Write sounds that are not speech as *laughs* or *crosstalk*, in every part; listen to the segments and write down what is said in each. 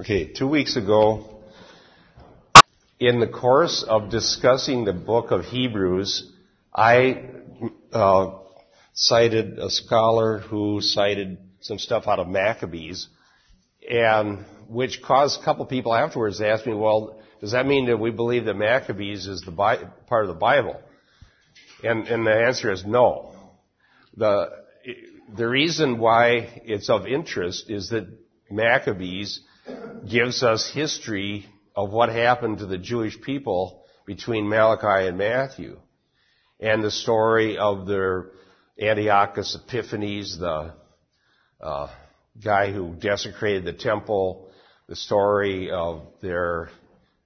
Okay, two weeks ago, in the course of discussing the book of Hebrews, I uh, cited a scholar who cited some stuff out of Maccabees, and which caused a couple people afterwards to ask me, well, does that mean that we believe that Maccabees is the Bi- part of the Bible? And, and the answer is no. The, the reason why it's of interest is that Maccabees gives us history of what happened to the Jewish people between Malachi and Matthew. And the story of their Antiochus Epiphanes, the uh, guy who desecrated the temple, the story of their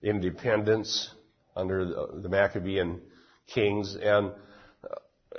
independence under the, the Maccabean kings, and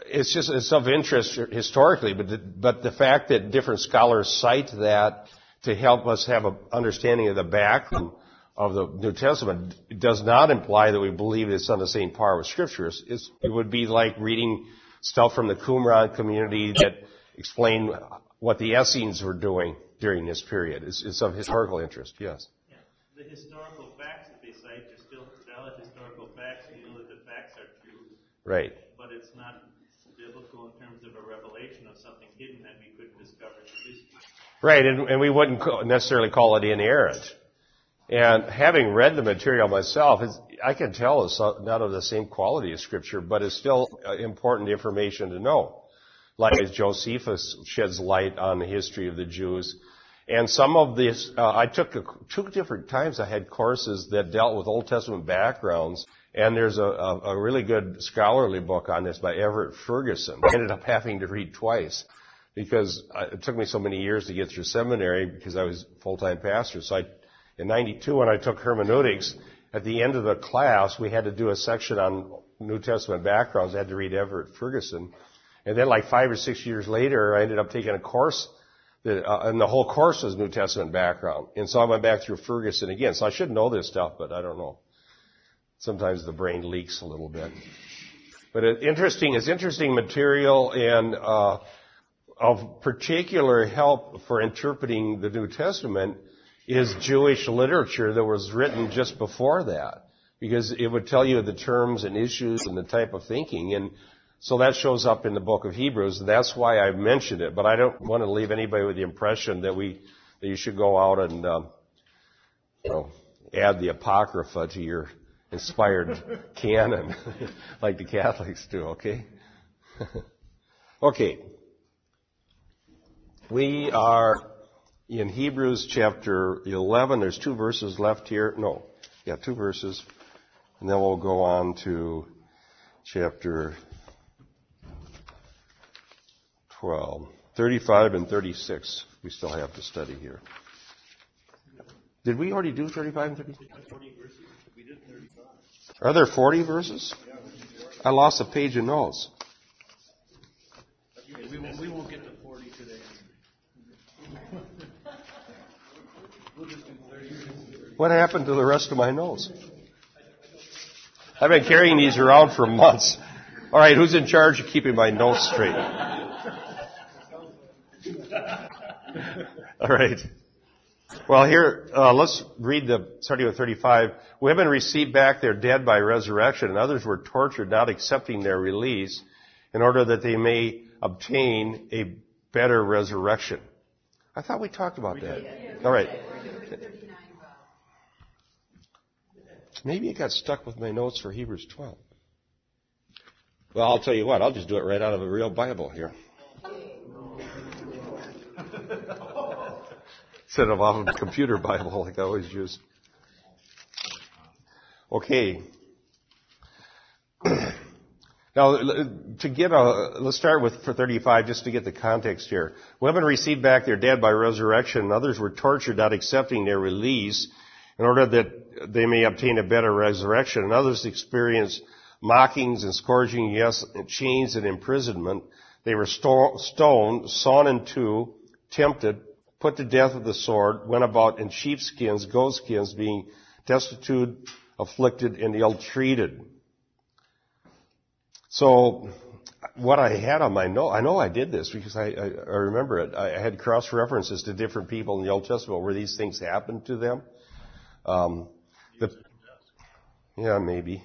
it's just it's of interest historically, but the, but the fact that different scholars cite that to help us have an understanding of the background of the New Testament does not imply that we believe it's on the same par with scriptures. It's, it would be like reading stuff from the Qumran community that explain what the Essenes were doing during this period. It's, it's of historical interest, yes. Yeah. The historical facts that they cite are still valid historical facts. We know that the facts are true. Right. But it's not biblical in terms of a revelation of something hidden that we couldn't discover in history. Right, and, and we wouldn't necessarily call it inerrant. And having read the material myself, I can tell it's not of the same quality as Scripture, but it's still important information to know. Like Josephus sheds light on the history of the Jews. And some of this, uh, I took a, two different times I had courses that dealt with Old Testament backgrounds, and there's a, a, a really good scholarly book on this by Everett Ferguson. I ended up having to read twice because it took me so many years to get through seminary because I was full-time pastor. So I, in 92 when I took hermeneutics, at the end of the class, we had to do a section on New Testament backgrounds. I had to read Everett Ferguson. And then like five or six years later, I ended up taking a course that, uh, and the whole course was New Testament background. And so I went back through Ferguson again. So I should know this stuff, but I don't know. Sometimes the brain leaks a little bit. But it, interesting, it's interesting material and, uh, of particular help for interpreting the New Testament is Jewish literature that was written just before that. Because it would tell you the terms and issues and the type of thinking. And so that shows up in the book of Hebrews, and that's why I mentioned it. But I don't want to leave anybody with the impression that we, that you should go out and, um, you know, add the Apocrypha to your inspired canon, *laughs* like the Catholics do, okay? *laughs* okay. We are in Hebrews chapter 11. There's two verses left here. No. Yeah, two verses. And then we'll go on to chapter 12. 35 and 36 we still have to study here. Did we already do 35 and 36? Are there 40 verses? I lost a page of notes. We won't, get to 40 today. What happened to the rest of my notes? I've been carrying these around for months. All right, who's in charge of keeping my notes straight? All right. Well, here, uh, let's read the, starting with 35. Women received back their dead by resurrection, and others were tortured, not accepting their release, in order that they may obtain a better resurrection. I thought we talked about that. All right. Maybe it got stuck with my notes for Hebrews 12. Well, I'll tell you what, I'll just do it right out of a real Bible here. *laughs* Instead of off of a computer Bible like I always use. Okay. *clears throat* Now, to get a, let's start with for 35 just to get the context here. Women received back their dead by resurrection others were tortured not accepting their release in order that they may obtain a better resurrection and others experienced mockings and scourging, yes, and chains and imprisonment. They were sto- stoned, sawn in two, tempted, put to death with the sword, went about in sheepskins, goatskins, being destitute, afflicted, and ill-treated. So, what I had on my note, I know I did this because I, I, I remember it. I had cross references to different people in the Old Testament where these things happened to them. Um, the, yeah, maybe.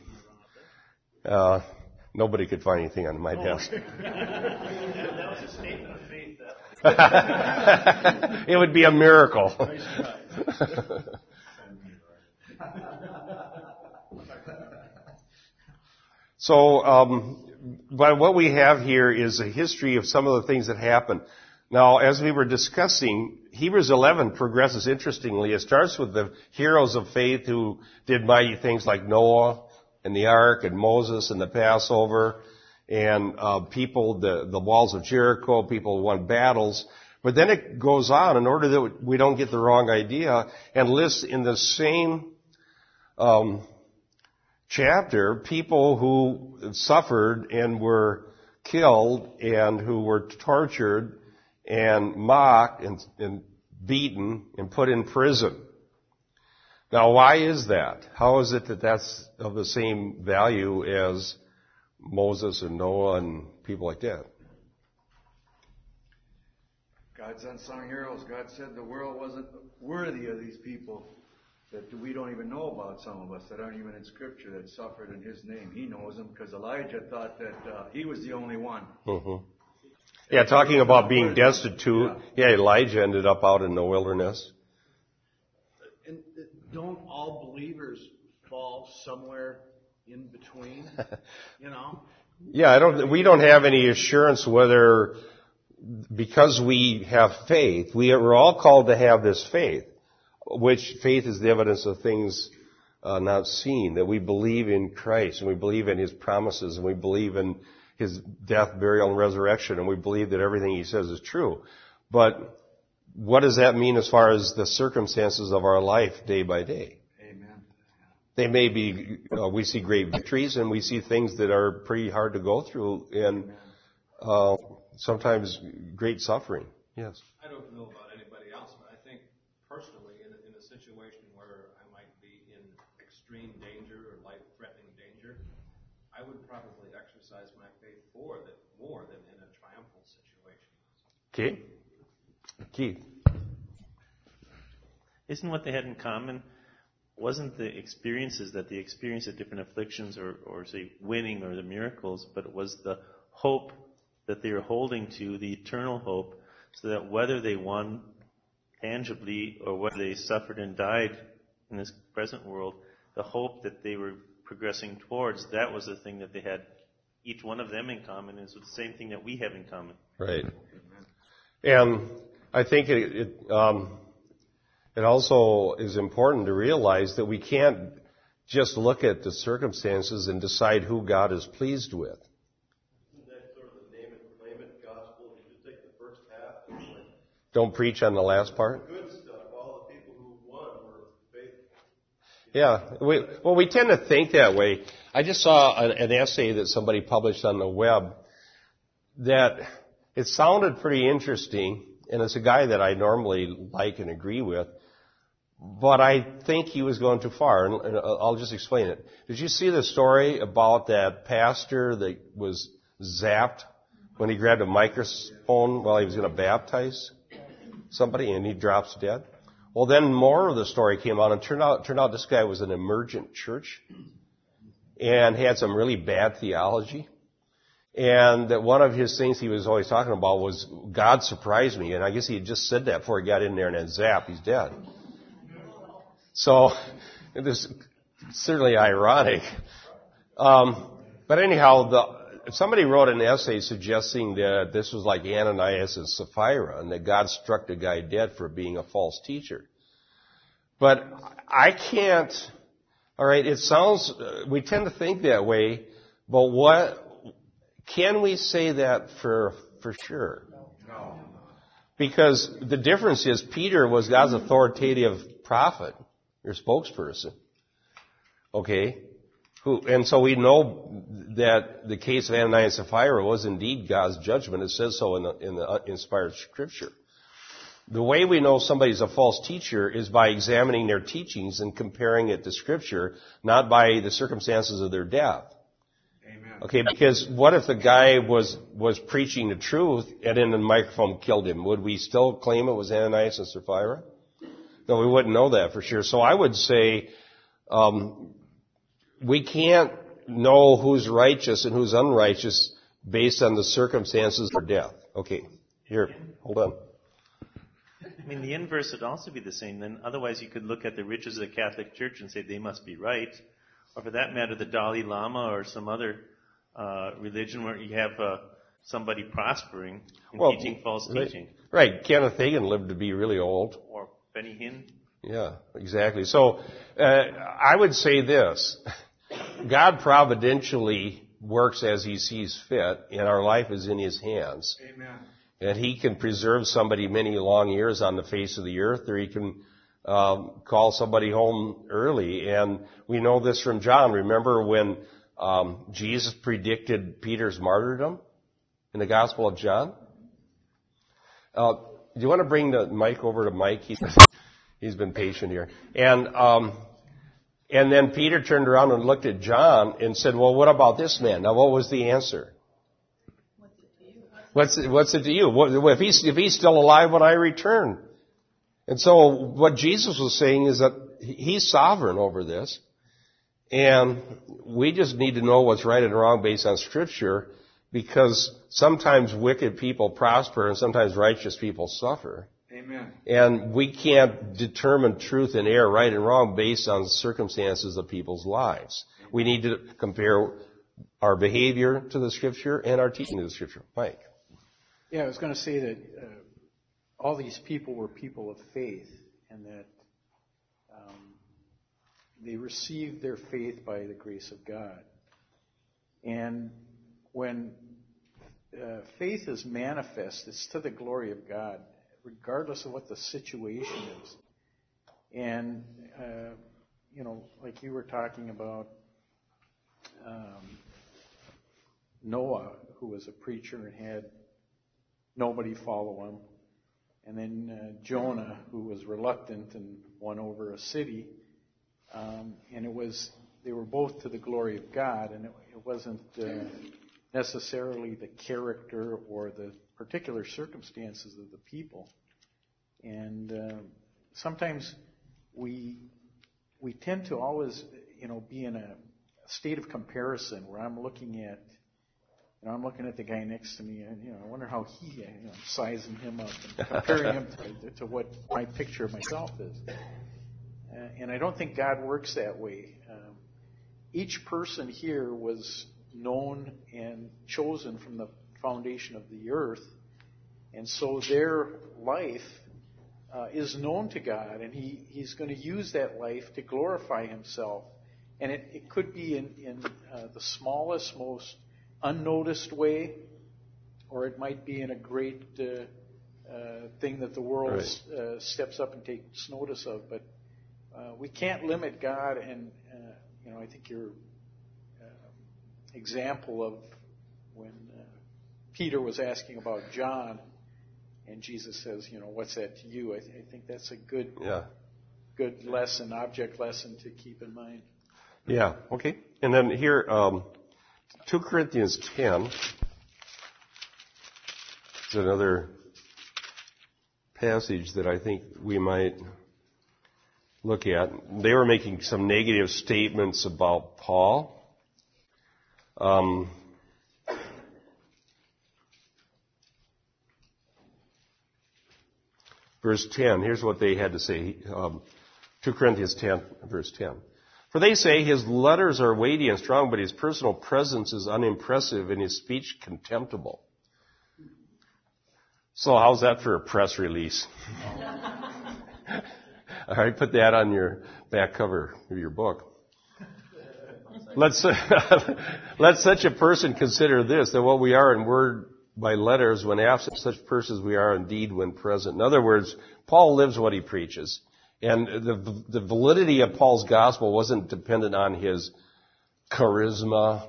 Uh, nobody could find anything on my desk. *laughs* that was a statement of faith. *laughs* It would be a miracle. *laughs* so, um, but what we have here is a history of some of the things that happened. Now, as we were discussing, Hebrews 11 progresses interestingly. It starts with the heroes of faith who did mighty things like Noah and the ark and Moses and the Passover and uh, people, the, the walls of Jericho, people won battles. But then it goes on in order that we don't get the wrong idea and lists in the same um, chapter people who suffered and were killed and who were tortured and mocked and, and beaten and put in prison. Now, why is that? How is it that that's of the same value as Moses and Noah and people like that? God's unsung heroes. God said the world wasn't worthy of these people that we don't even know about, some of us that aren't even in Scripture that suffered in His name. He knows them because Elijah thought that uh, he was the only one. Mm-hmm. Yeah, talking about being destitute. Yeah, Elijah ended up out in the wilderness. And don't all believers fall somewhere in between? *laughs* You know? Yeah, I don't, we don't have any assurance whether, because we have faith, we are all called to have this faith, which faith is the evidence of things uh, not seen, that we believe in Christ and we believe in His promises and we believe in His death, burial, and resurrection and we believe that everything He says is true. But what does that mean as far as the circumstances of our life day by day? Amen. They may be, uh, we see great victories and we see things that are pretty hard to go through and uh, sometimes great suffering. Yes. I don't know about anybody else, but I think personally, in a, in a situation where I might be in extreme danger or life-threatening danger, I would probably exercise my faith for that more than in a triumphal situation. Okay. Keith. Isn't what they had in common wasn't the experiences that they experienced at different afflictions or, or say winning or the miracles, but it was the hope that they were holding to, the eternal hope, so that whether they won tangibly or whether they suffered and died in this present world, the hope that they were progressing towards, that was the thing that they had each one of them in common, is the same thing that we have in common. Right. And I think it, it, um, it also is important to realize that we can't just look at the circumstances and decide who God is pleased with. Isn't that sort of the name it, claim it gospel? You just take the first half and like Don't preach on the last part. good stuff. All the people who won were faithful. Yeah. We, well, we tend to think that way. I just saw an, an essay that somebody published on the web that it sounded pretty interesting, and it's a guy that I normally like and agree with, but I think he was going too far, and, I'll just explain it. Did you see the story about that pastor that was zapped when he grabbed a microphone while he was going to baptize somebody and he drops dead? Well, then more of the story came out, and turned out turned out this guy was an emergent church and had some really bad theology. And that one of his things he was always talking about was God surprised me, and I guess he had just said that before he got in there, and then zap, he's dead. So it is certainly ironic. Um, but anyhow, the, somebody wrote an essay suggesting that this was like Ananias and Sapphira, and that God struck the guy dead for being a false teacher. But I can't. All right, it sounds. uh, We tend to think that way, but what can we say that for for sure? No. Because the difference is Peter was God's authoritative prophet, your spokesperson. Okay? Who, and so we know that the case of Ananias and Sapphira was indeed God's judgment. It says so in the, in the uh, inspired scripture. The way we know somebody's a false teacher is by examining their teachings and comparing it to scripture, not by the circumstances of their death. Okay, because what if the guy was, was preaching the truth and then the microphone killed him? Would we still claim it was Ananias and Sapphira? No, we wouldn't know that for sure. So I would say, um, we can't know who's righteous and who's unrighteous based on the circumstances of death. Okay, here, hold on. I mean, the inverse would also be the same. Then, otherwise, you could look at the riches of the Catholic Church and say they must be right, or for that matter, the Dalai Lama or some other uh, religion where you have uh, somebody prospering and Well, teaching false right. teaching, Right, Kenneth Hagin lived to be really old. or Benny Hinn. Yeah, exactly. So uh, I would say this: God providentially works as He sees fit, and our life is in His hands. Amen. And He can preserve somebody many long years on the face of the earth, or He can um, call somebody home early. And we know this from John. Remember when um, Jesus predicted Peter's martyrdom in the Gospel of John? Uh, do you want to bring the mic over to Mike? He's, he's been patient here. And, um, and then Peter turned around and looked at John and said, well, what about this man? Now, what was the answer? What's it, what's it to you? What, if he's, if he's still alive when I return? And so what Jesus was saying is that he's sovereign over this. And we just need to know what's right and wrong based on scripture because sometimes wicked people prosper and sometimes righteous people suffer. Amen. And we can't determine truth and error, right and wrong, based on circumstances of people's lives. We need to compare our behavior to the scripture and our teaching to the scripture. Mike. Yeah, I was going to say that uh, all these people were people of faith, and that they received their faith by the grace of God. And when uh, faith is manifest, it's to the glory of God, regardless of what the situation is. And uh, you know, like you were talking about um, Noah, who was a preacher and had nobody follow him. And then uh, Jonah, who was reluctant and won over a city. Um, and it was, they were both to the glory of God, and it, it wasn't uh, necessarily the character or the particular circumstances of the people. And uh, sometimes we we tend to always, you know, be in a state of comparison where I'm looking at you know, I'm looking at the guy next to me, and you know, I wonder how he, you know, sizing him up and comparing him to, to what my picture of myself is. Uh, and I don't think God works that way. Um, each person here was known and chosen from the foundation of the earth, and so their life uh, is known to God, and He He's going to use that life to glorify Himself. And it, it could be in, in uh, the smallest, most unnoticed way, or it might be in a great uh, uh, thing that the world Right. uh, steps up and takes notice of. But uh, we can't limit God, and uh, you know, I think your uh, example of when uh, Peter was asking about John, and Jesus says, you know, what's that to you? I, th- I think that's a good, Yeah. good lesson, object lesson to keep in mind. Yeah. Okay. And then here, um, 2 Corinthians 10 is another passage that I think we might look at. They were making some negative statements about Paul. Um, verse 10, here's what they had to say. Um, 2 Corinthians 10, verse 10. For they say his letters are weighty and strong, but his personal presence is unimpressive and his speech contemptible. So how's that for a press release? *laughs* All right, put that on your back cover of your book. Let's, *laughs* let such a person consider this, that what we are in word by letters when absent, such persons we are indeed when present. In other words, Paul lives what he preaches. And the, the validity of Paul's gospel wasn't dependent on his charisma,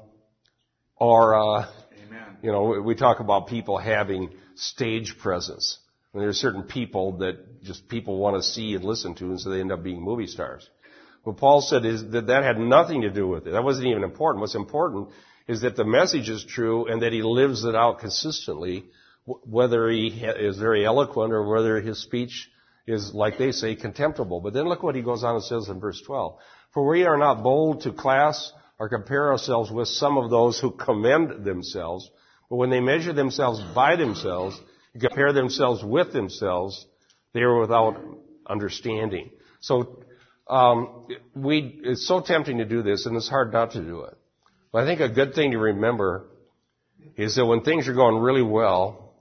aura. Amen. You know, we talk about people having stage presence. And there are certain people that just people want to see and listen to, and so they end up being movie stars. What Paul said is that that had nothing to do with it. That wasn't even important. What's important is that the message is true and that he lives it out consistently, whether he is very eloquent or whether his speech is, like they say, contemptible. But then look what he goes on and says in verse 12. For we are not bold to class or compare ourselves with some of those who commend themselves, but when they measure themselves by themselves, and compare themselves with themselves, they are without understanding. So, um, we, it's so tempting to do this and it's hard not to do it. But I think a good thing to remember is that when things are going really well,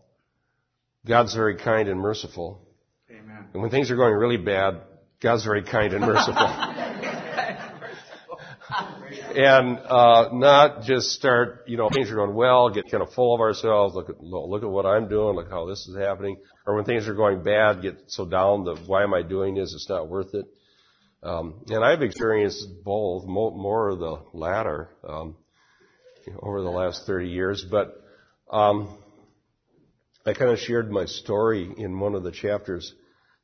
God's very kind and merciful. Amen. And when things are going really bad, God's very kind and merciful. *laughs* and uh, not just start, you know, things are going well, get kind of full of ourselves. Look at look at what I'm doing. Look how this is happening. Or when things are going bad, get so down that why am I doing this? It's not worth it. Um, and I've experienced both, mo- more of the latter um, over the last 30 years. But um, I kind of shared my story in one of the chapters.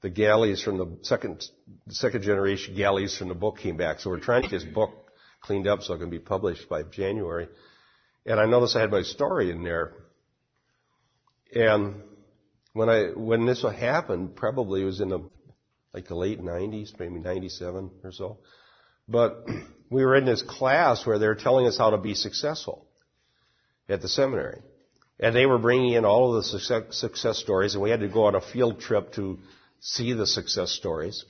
The galleys from the second second generation galleys from the book came back, so we're trying to get this book cleaned up so it can be published by January. And I noticed I had my story in there. And when I when this happened, probably it was in the like the late 90s, maybe 97 or so. But *clears throat* we were in this class where they were telling us how to be successful at the seminary. And they were bringing in all of the success, success stories, and we had to go on a field trip to see the success stories.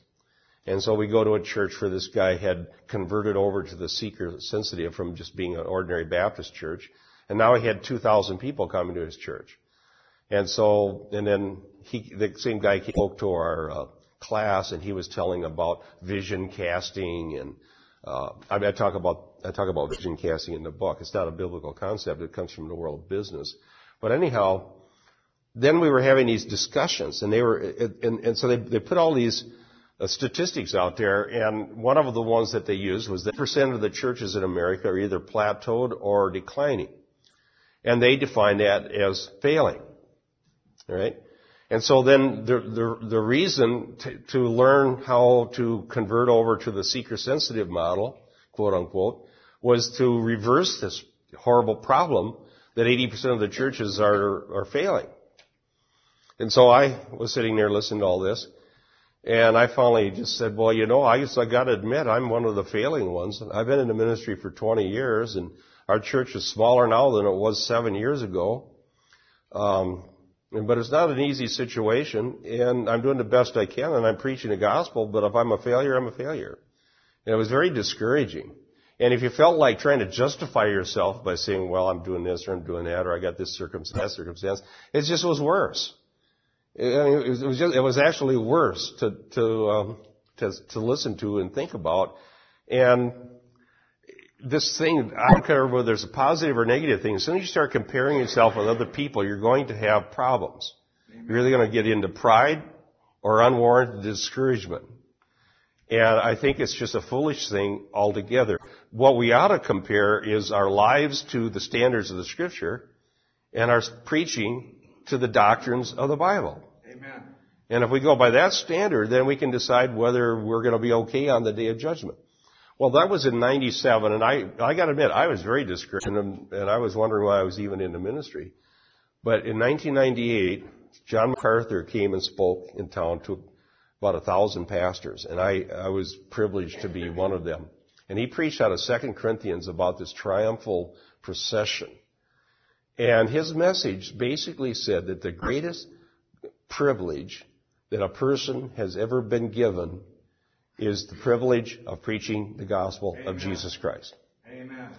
And so we go to a church where this guy had converted over to the seeker sensitive from just being an ordinary Baptist church. And now he had 2,000 people coming to his church. And so, and then he, the same guy spoke to our uh, class and he was telling about vision casting and, uh, I mean, I talk about, I talk about vision casting in the book. It's not a biblical concept. It comes from the world of business. But anyhow, then we were having these discussions and they were, and, and so they, they put all these Uh, statistics out there and one of the ones that they used was that percent of the churches in America are either plateaued or declining. And they define that as failing. right? And so then the, the, the reason to, to learn how to convert over to the seeker sensitive model, quote unquote, was to reverse this horrible problem that 80% of the churches are, are failing. And so I was sitting there listening to all this, and I finally just said, well, you know, I guess I gotta admit I'm one of the failing ones. I've been in the ministry for 20 years, and our church is smaller now than it was seven years ago. Um, but it's not an easy situation, and I'm doing the best I can, and I'm preaching the gospel, but if I'm a failure, I'm a failure. And it was very discouraging. And if you felt like trying to justify yourself by saying, well, I'm doing this or I'm doing that or I got this circumstance, that circumstance, it just was worse. I mean, it was just, it was actually worse to, to, um, to, to listen to and think about. And this thing, I don't care whether there's a positive or negative thing, as soon as you start comparing yourself with other people, you're going to have problems. You're either going to get into pride or unwarranted discouragement. And I think it's just a foolish thing altogether. What we ought to compare is our lives to the standards of the scripture and our preaching to the doctrines of the Bible. And if we go by that standard, then we can decide whether we're going to be okay on the day of judgment. Well, that was in 97, and I, I gotta admit, I was very discouraged, and, and I was wondering why I was even in the ministry. But in 1998, John MacArthur came and spoke in town to about a thousand pastors, and I, I was privileged to be one of them. And he preached out of 2 Corinthians about this triumphal procession. And his message basically said that the greatest privilege that a person has ever been given is the privilege of preaching the gospel Amen. of Jesus Christ. Amen.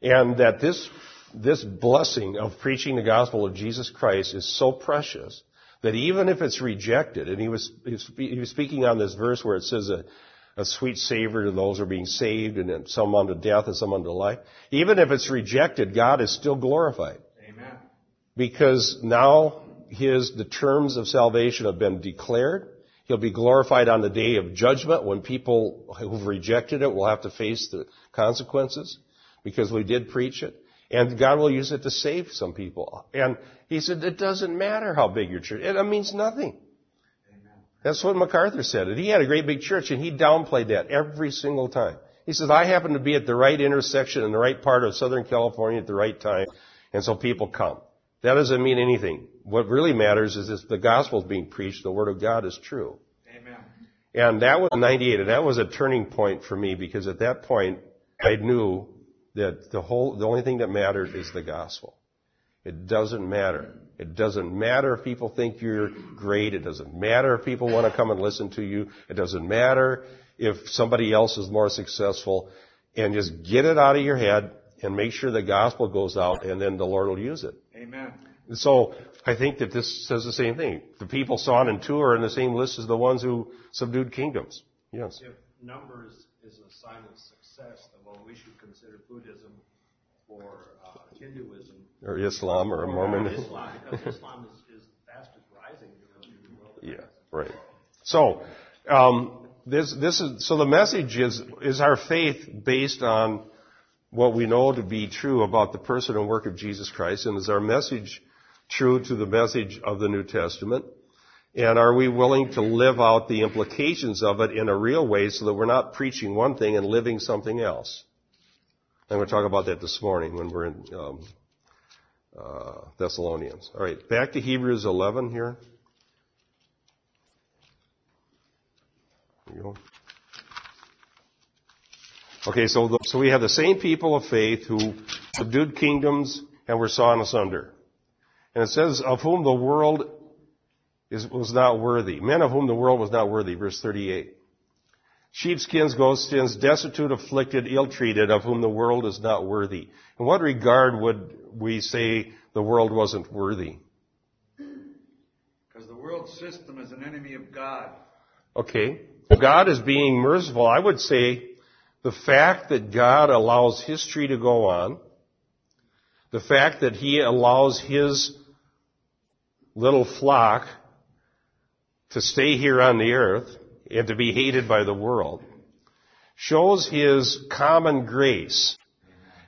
And that this, this blessing of preaching the gospel of Jesus Christ is so precious that even if it's rejected, and he was, he was speaking on this verse where it says a, a sweet savor to those who are being saved and some unto death and some unto life. Even if it's rejected, God is still glorified. Amen. Because now his, the terms of salvation have been declared. He'll be glorified on the day of judgment when people who've rejected it will have to face the consequences because we did preach it. And God will use it to save some people. And he said, it doesn't matter how big your church, it means nothing. That's what MacArthur said. And he had a great big church and he downplayed that every single time. He says, I happen to be at the right intersection in the right part of Southern California at the right time, and so people come. That doesn't mean anything. What really matters is if the gospel is being preached, the word of God is true. Amen. And that was 98, and that was a turning point for me because at that point, I knew that the whole, the only thing that mattered is the gospel. It doesn't matter. It doesn't matter if people think you're great. It doesn't matter if people want to come and listen to you. It doesn't matter if somebody else is more successful. And just get it out of your head and make sure the gospel goes out and then the Lord will use it. Amen. And so I think that this says the same thing. The people Son in two are in the same list as the ones who subdued kingdoms. Yes. If numbers is a sign of success, then well, we should consider Buddhism or uh, Hinduism Or Islam or a Mormon. Islam, because Islam is, is fast as rising in the world. Yeah, right. So, um, this, this is, so the message is, is our faith based on what we know to be true about the person and work of Jesus Christ, and is our message true to the message of the New Testament? And are we willing to live out the implications of it in a real way so that we're not preaching one thing and living something else? I'm going to talk about that this morning when we're in um, uh, Thessalonians. All right, back to Hebrews 11 here. There you go. Okay, so the, so we have the same people of faith who subdued kingdoms and were sawn asunder. And it says, of whom the world is, was not worthy. Men of whom the world was not worthy. Verse 38. Sheepskins, goatskins, destitute, afflicted, ill-treated, of whom the world is not worthy. In what regard would we say the world wasn't worthy? Because the world system is an enemy of God. Okay. God is being merciful. I would say the fact that God allows history to go on, the fact that He allows His little flock to stay here on the earth and to be hated by the world shows His common grace.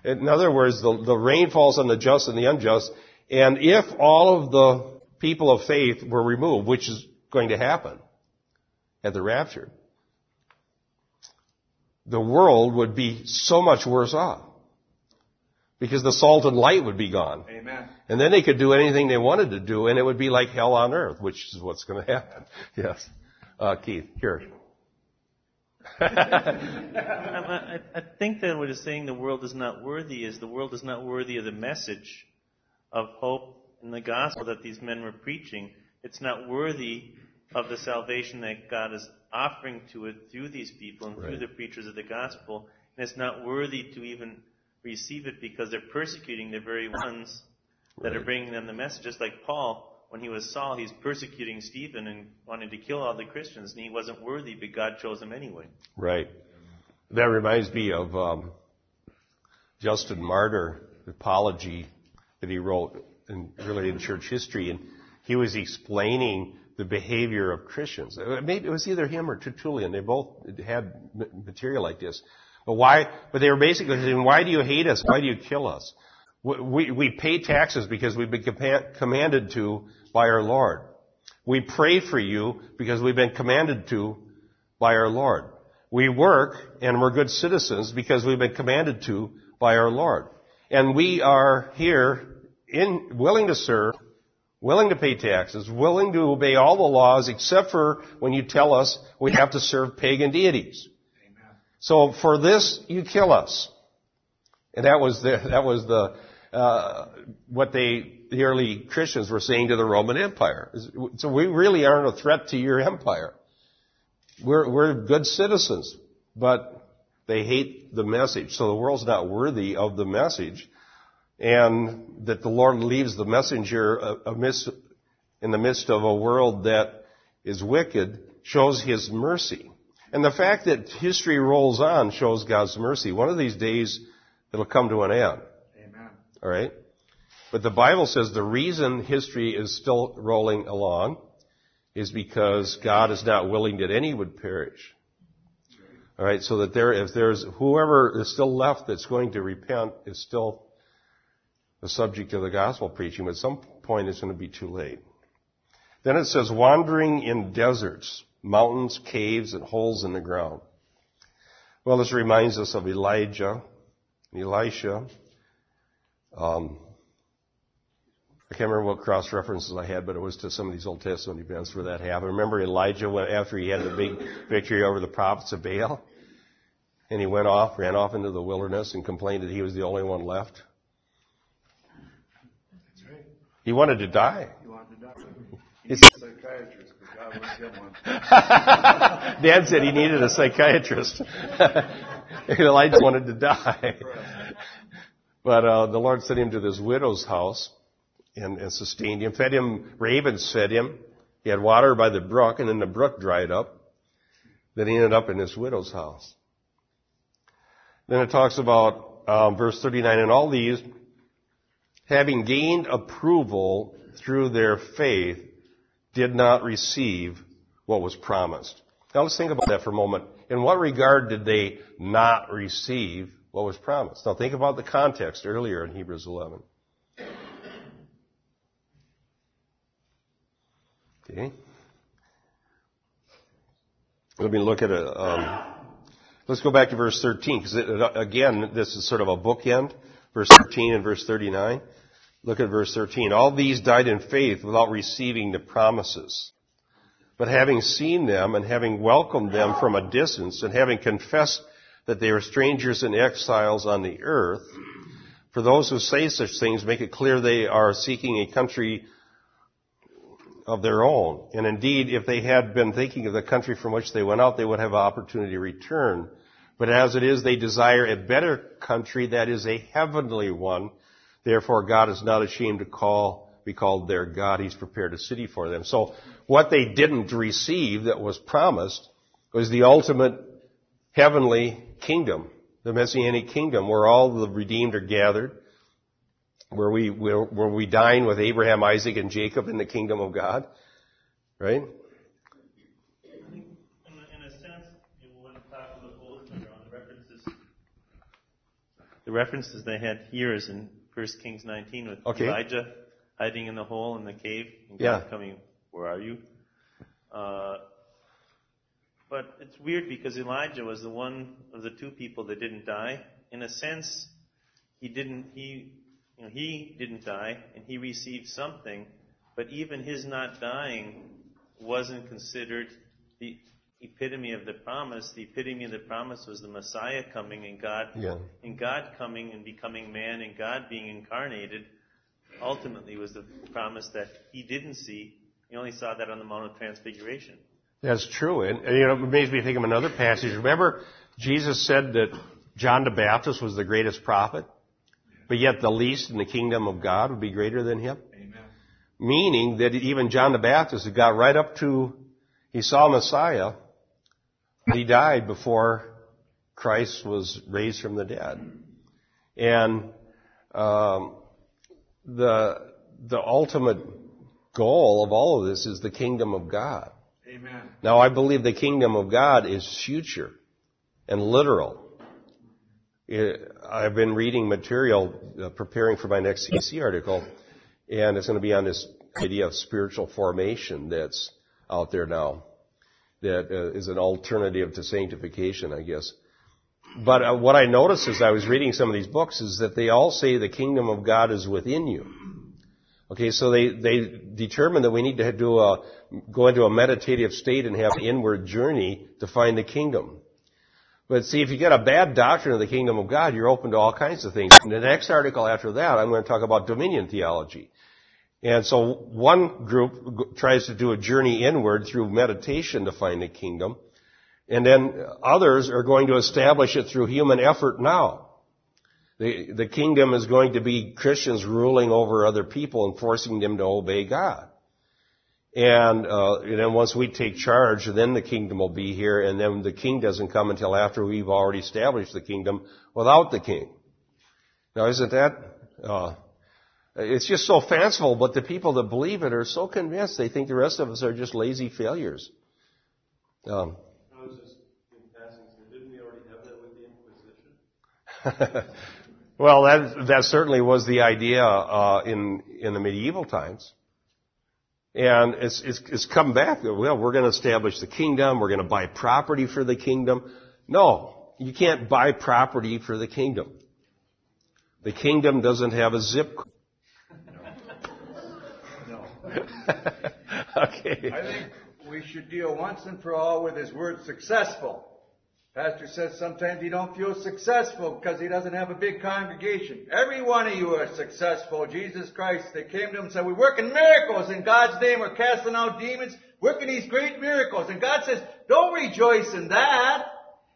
In other words, the, the rain falls on the just and the unjust, and if all of the people of faith were removed, which is going to happen at the rapture, the world would be so much worse off. Because the salt and light would be gone. Amen. And then they could do anything they wanted to do, and it would be like hell on earth, which is what's going to happen. *laughs* Yes. Uh, Keith, here. *laughs* I, I think that what is saying the world is not worthy is the world is not worthy of the message of hope and the gospel that these men were preaching. It's not worthy of the salvation that God is offering to it through these people and through Right. the preachers of the gospel. And it's not worthy to even receive it because they're persecuting the very ones that are bringing them the message. Just like Paul, when he was Saul, he's persecuting Stephen and wanting to kill all the Christians, and he wasn't worthy, but God chose him anyway. Right. That reminds me of um, Justin Martyr, the apology that he wrote in related to church history, and he was explaining the behavior of Christians. Uh, Maybe it was either him or Tertullian. They both had material like this. But why? But they were basically saying, "Why do you hate us? Why do you kill us? We, we, we pay taxes because we've been commanded to by our Lord. We pray for you because we've been commanded to by our Lord. We work and we're good citizens because we've been commanded to by our Lord. And we are here in, willing to serve, willing to pay taxes, willing to obey all the laws except for when you tell us we have to serve pagan deities. So for this, you kill us. And that was the, that was the, uh, what they, the early Christians were saying to the Roman Empire. So we really aren't a threat to your empire. We're, we're good citizens, but they hate the message. So the world's not worthy of the message. And that the Lord leaves the messenger uh, amidst, in the midst of a world that is wicked shows His mercy. And the fact that history rolls on shows God's mercy. One of these days, it'll come to an end. Amen. Alright? But the Bible says the reason history is still rolling along is because God is not willing that any would perish. Alright, so that there, if there's, whoever is still left that's going to repent is still the subject of the gospel preaching, but at some point it's going to be too late. Then it says, wandering in deserts, mountains, caves, and holes in the ground. Well, this reminds us of Elijah, Elisha. Um, I can't remember what cross references I had, but it was to some of these Old Testament events where that happened. Remember Elijah went after he had the big victory over the prophets of Baal? And he went off, ran off into the wilderness and complained that he was the only one left. He wanted to die. He wanted to die. *laughs* He needs a psychiatrist, but God wouldn't get one. *laughs* Dan said he needed a psychiatrist. *laughs* Elijah wanted to die. But uh, the Lord sent him to this widow's house and, and sustained him, fed him, ravens fed him. He had water by the brook, and then the brook dried up. Then he ended up in this widow's house. Then it talks about um, verse 39, and all these, having gained approval through their faith, did not receive what was promised. Now let's think about that for a moment. In what regard did they not receive what was promised? Now think about the context earlier in Hebrews 11. Okay. Let me look at a, um, let's go back to verse 13, because again, this is sort of a bookend, verse 13 and verse 39. Look at verse 13. All these died in faith without receiving the promises. But having seen them and having welcomed them from a distance and having confessed that they are strangers and exiles on the earth, for those who say such things make it clear they are seeking a country of their own. And indeed, if they had been thinking of the country from which they went out, they would have an opportunity to return. But as it is, they desire a better country that is a heavenly one. Therefore, God is not ashamed to call, be called their God. He's prepared a city for them. So, what they didn't receive that was promised was the ultimate heavenly kingdom, the Messianic kingdom, where all the redeemed are gathered where we, where, we dine with Abraham, Isaac, and Jacob in the kingdom of God, right? The references they had here is in 1 Kings 19 with Okay. Elijah hiding in the hole in the cave and God Yeah. coming, where are you? Uh, but it's weird because Elijah was the one of the two people that didn't die. In a sense, he didn't, he, you know, he didn't die and he received something, but even his not dying wasn't considered the epitome of the promise. The epitome of the promise was the Messiah coming and God Yeah. and God coming and becoming man and God being incarnated ultimately was the promise that he didn't see. He only saw that on the Mount of Transfiguration. That's true. And, and, you know, it makes me think of another passage. Remember, Jesus said that John the Baptist was the greatest prophet, but yet the least in the kingdom of God would be greater than him? Amen. Meaning that even John the Baptist had got right up to, he saw Messiah, but he died before Christ was raised from the dead. And um, the the ultimate goal of all of this is the kingdom of God. Amen. Now, I believe the kingdom of God is future and literal. It- I've been reading material, uh, preparing for my next CC article, and it's going to be on this idea of spiritual formation that's out there now. That uh, is an alternative to sanctification, I guess. But uh, what I noticed as I was reading some of these books is that they all say the kingdom of God is within you. Okay, so they, they determine that we need to do a, go into a meditative state and have an inward journey to find the kingdom. But see, if you get a bad doctrine of the kingdom of God, you're open to all kinds of things. In the next article after that, I'm going to talk about dominion theology. And so one group tries to do a journey inward through meditation to find the kingdom. And then others are going to establish it through human effort now. The, the kingdom is going to be Christians ruling over other people and forcing them to obey God. And, uh, and then once we take charge, then the kingdom will be here, and then the king doesn't come until after we've already established the kingdom without the king. Now, isn't that? Uh, it's just so fanciful, but the people that believe it are so convinced they think the rest of us are just lazy failures. Um, I was just in passing, so didn't we already have that with the Inquisition? *laughs* well, that that certainly was the idea uh, in in the medieval times, and it's it's, it's come back. Well, we're going to establish the kingdom. We're going to buy property for the kingdom. No, you can't buy property for the kingdom. The kingdom doesn't have a zip code. *laughs* Okay. I think we should deal once and for all with his word successful. Pastor says sometimes he don't feel successful because he doesn't have a big congregation. Every one of you are successful. Jesus Christ, they came to him and said, we're working miracles in God's name. We're casting out demons, working these great miracles. And God says, don't rejoice in that.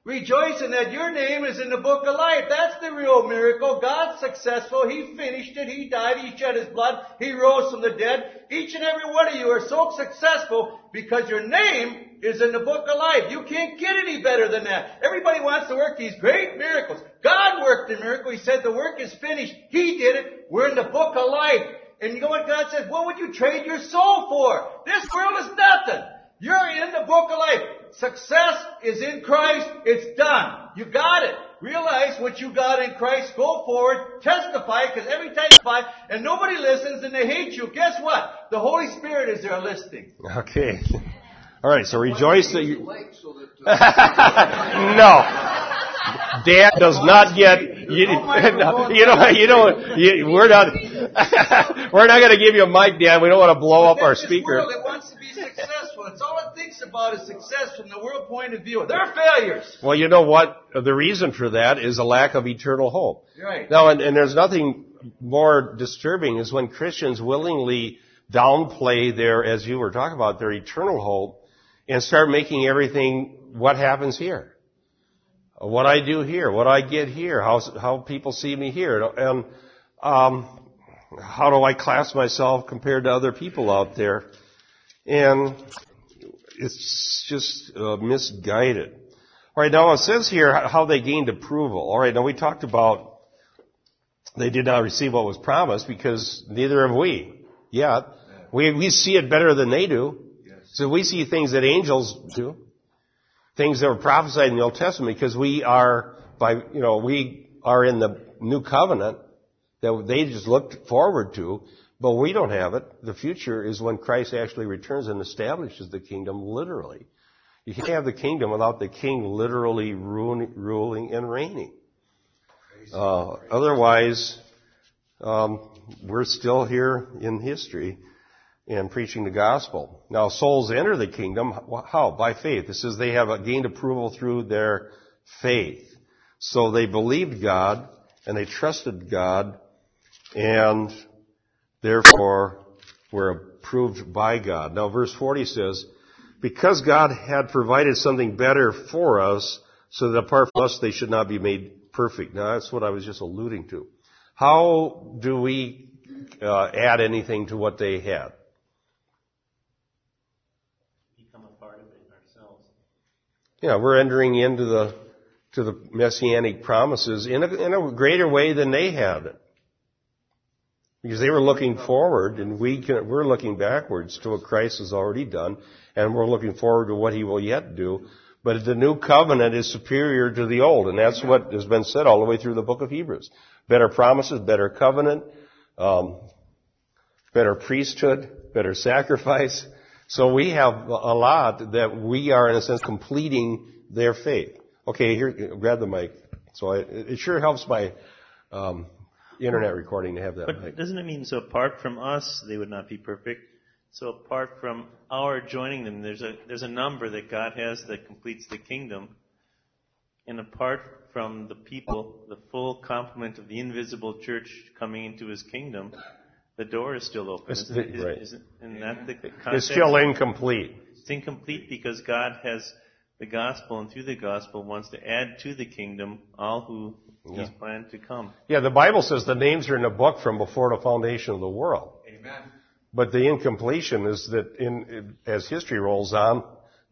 Rejoice in that your name is in the book of life. That's the real miracle. God's successful. He finished it. He died. He shed his blood. He rose from the dead. Each and every one of you are so successful because your name is in the book of life. You can't get any better than that. Everybody wants to work these great miracles. God worked the miracle. He said the work is finished. He did it. We're in the book of life. And you know what God says? What would you trade your soul for? This world is nothing. You're in the book of life. Success is in Christ. It's done. You got it. Realize what you got in Christ. Go forward. Testify, because every time you testify and nobody listens and they hate you, guess what? The Holy Spirit is there listening. Okay. All right. So rejoice that you. Lake so that, *laughs* no. Dad does not get. You, *laughs* no, you know. You know. You, we're not. *laughs* we're not going to give you a mic, Dad. We don't want to blow up our This speaker. World, it wants to be successful. It's all it thinks about is success from the world point of view. They're failures. Well, you know what? The reason for that is a lack of eternal hope. Right. Now, and, and there's nothing more disturbing is when Christians willingly downplay their, as you were talking about, their eternal hope and start making everything what happens here. What I do here, what I get here, how, how people see me here, and um, how do I class myself compared to other people out there? And it's just uh, misguided. All right, now it says here how they gained approval. All right, now we talked about they did not receive what was promised because neither have we yet. We, we see it better than they do. So we see things that angels do, things that were prophesied in the Old Testament because we are by, you know, we are in the new covenant that they just looked forward to, but we don't have it. The future is when Christ actually returns and establishes the kingdom literally. You can't have the kingdom without the king literally ruling, ruling and reigning. Uh, otherwise, um, we're still here in history and preaching the gospel. Now, souls enter the kingdom. How? By faith. It says they have gained approval through their faith. So they believed God and they trusted God and therefore were approved by God. Now, verse 40 says, because God had provided something better for us, so that apart from us they should not be made perfect. Now, that's what I was just alluding to. How do we uh, add anything to what they had? Become a part of it ourselves. Yeah, we're entering into the to the messianic promises in a, in a greater way than they had it. Because they were looking forward and we can, we're looking backwards to what Christ has already done and we're looking forward to what he will yet do. But the new covenant is superior to the old and that's what has been said all the way through the book of Hebrews. Better promises, better covenant, um, better priesthood, better sacrifice. So we have a lot that we are in a sense completing their faith. Okay, here, grab the mic. So I, it sure helps my um, internet recording to have that But doesn't it mean so apart from us they would not be perfect? So apart from our joining them, there's a there's a number that God has that completes the kingdom. And apart from the people, the full complement of the invisible church coming into his kingdom, the door is still open. It's Isn't, the- is, right. isn't, that the context? It's still incomplete. It's incomplete because God has the gospel and through the gospel wants to add to the kingdom all who Yeah. he's planned to come. Yeah, the Bible says the names are in the book from before the foundation of the world. Amen. But the incompletion is that in, as history rolls on,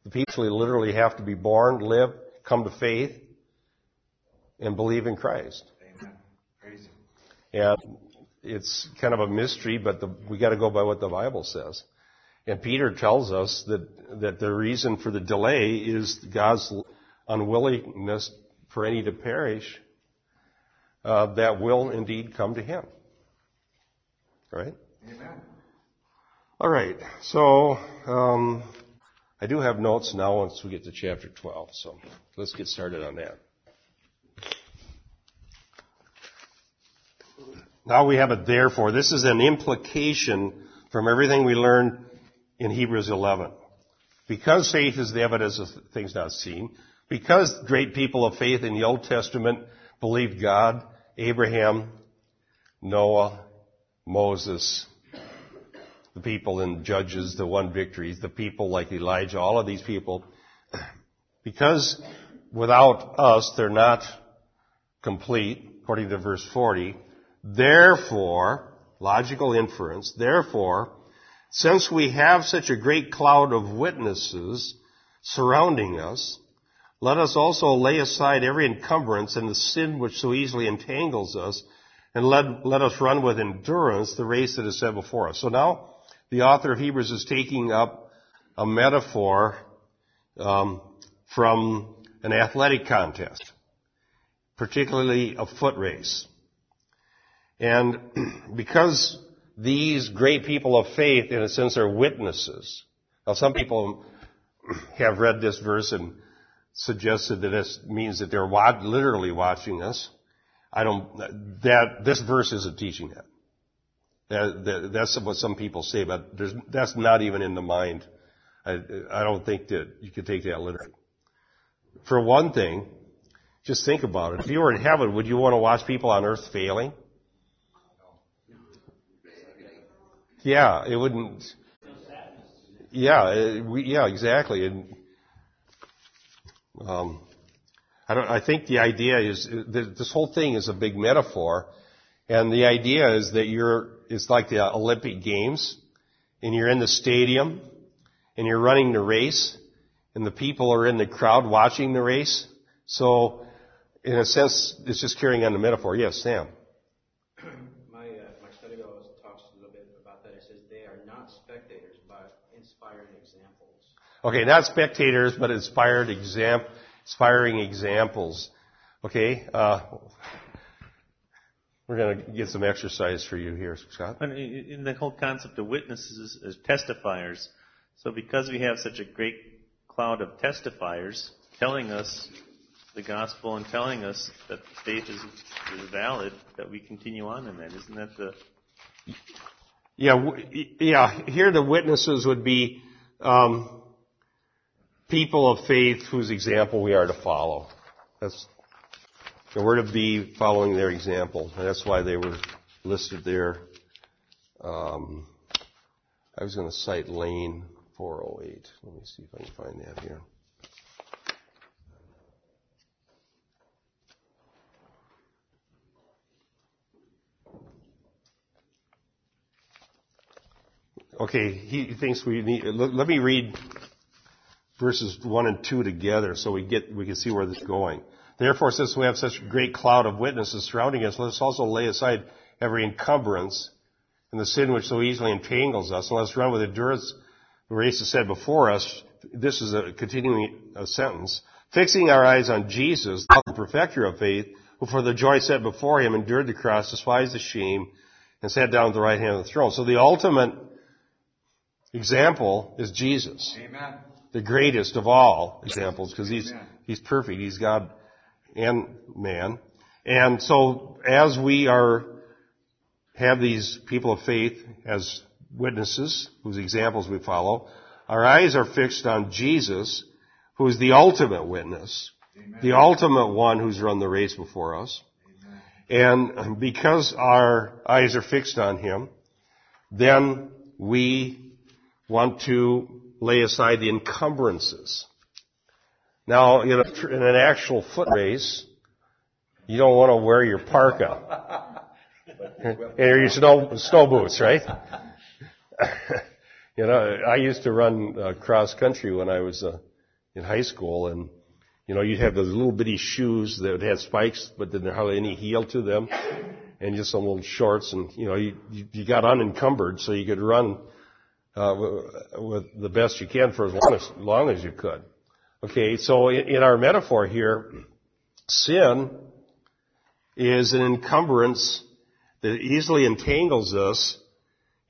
the people literally have to be born, live, come to faith, and believe in Christ. Amen. Praise Him. And it's kind of a mystery, but the, we got to go by what the Bible says. And Peter tells us that that the reason for the delay is God's unwillingness for any to perish uh, that will indeed come to him. Right? Amen. All right. So um, I do have notes now once we get to chapter 12. So let's get started on that. Now we have a therefore. This is an implication from everything we learned in Hebrews 11. Because faith is the evidence of things not seen, because great people of faith in the Old Testament believed God, Abraham, Noah, Moses, the people in Judges, the one victories, the people like Elijah, all of these people, *clears throat* because without us they're not complete, according to verse 40, therefore, logical inference, therefore, since we have such a great cloud of witnesses surrounding us, let us also lay aside every encumbrance and the sin which so easily entangles us, and let, let us run with endurance the race that is set before us. So now, the author of Hebrews is taking up a metaphor um, from an athletic contest, particularly a foot race. And *clears throat* because these great people of faith, in a sense, are witnesses. Now, some people *clears throat* have read this verse and suggested that this means that they're literally watching us. I don't, that, this verse isn't teaching that. that, that that's what some people say, but that's not even in the mind. I, I don't think that you could take that literally. For one thing, just think about it. If you were in heaven, would you want to watch people on earth failing? Yeah, it wouldn't. Yeah, it, we, yeah, exactly. And um, I don't. I think the idea is this whole thing is a big metaphor, and the idea is that you're. It's like the Olympic Games, and you're in the stadium, and you're running the race, and the people are in the crowd watching the race. So, in a sense, it's just carrying on the metaphor. Yes, Sam. My, uh, my study Bible talks a little bit about that. It says they are not spectators, but inspiring examples. Okay, not spectators, but inspired exam, inspiring examples. Okay, uh, we're going to get some exercise for you here, Scott. And in the whole concept of witnesses as testifiers, so because we have such a great cloud of testifiers telling us the gospel and telling us that the faith is, is valid, that we continue on in that. Isn't that the? Yeah, yeah. Here the witnesses would be um, people of faith whose example we are to follow. That's we're to be following their example, that's why they were listed there. Um, I was going to cite Lane 408. Let me see if I can find that here. Okay, he thinks we need, let me read verses 1 and 2 together so we get, we can see where this is going. Therefore, since we have such a great cloud of witnesses surrounding us, let us also lay aside every encumbrance and the sin which so easily entangles us, and let us run with endurance the race is said before us. This is a continuing a sentence. Fixing our eyes on Jesus, the perfecter of faith, who for the joy set before him endured the cross, despised the shame, and sat down at the right hand of the throne. So the ultimate example is Jesus. Amen. The greatest of all examples because he's, he's perfect. He's God and man. And so as we are, have these people of faith as witnesses whose examples we follow, our eyes are fixed on Jesus, who is the ultimate witness, Amen. the ultimate one who's run the race before us. Amen. And because our eyes are fixed on him, then we want to lay aside the encumbrances. Now, in, a, in an actual foot race, you don't want to wear your parka or your snow, snow boots, right? *laughs* you know, I used to run uh, cross country when I was uh, in high school, and you know, you'd have those little bitty shoes that had spikes, but didn't have any heel to them, and just some little shorts, and you know, you you got unencumbered, so you could run uh, with the best you can for as long as, long as you could. Okay, so in, in our metaphor here, sin is an encumbrance that easily entangles us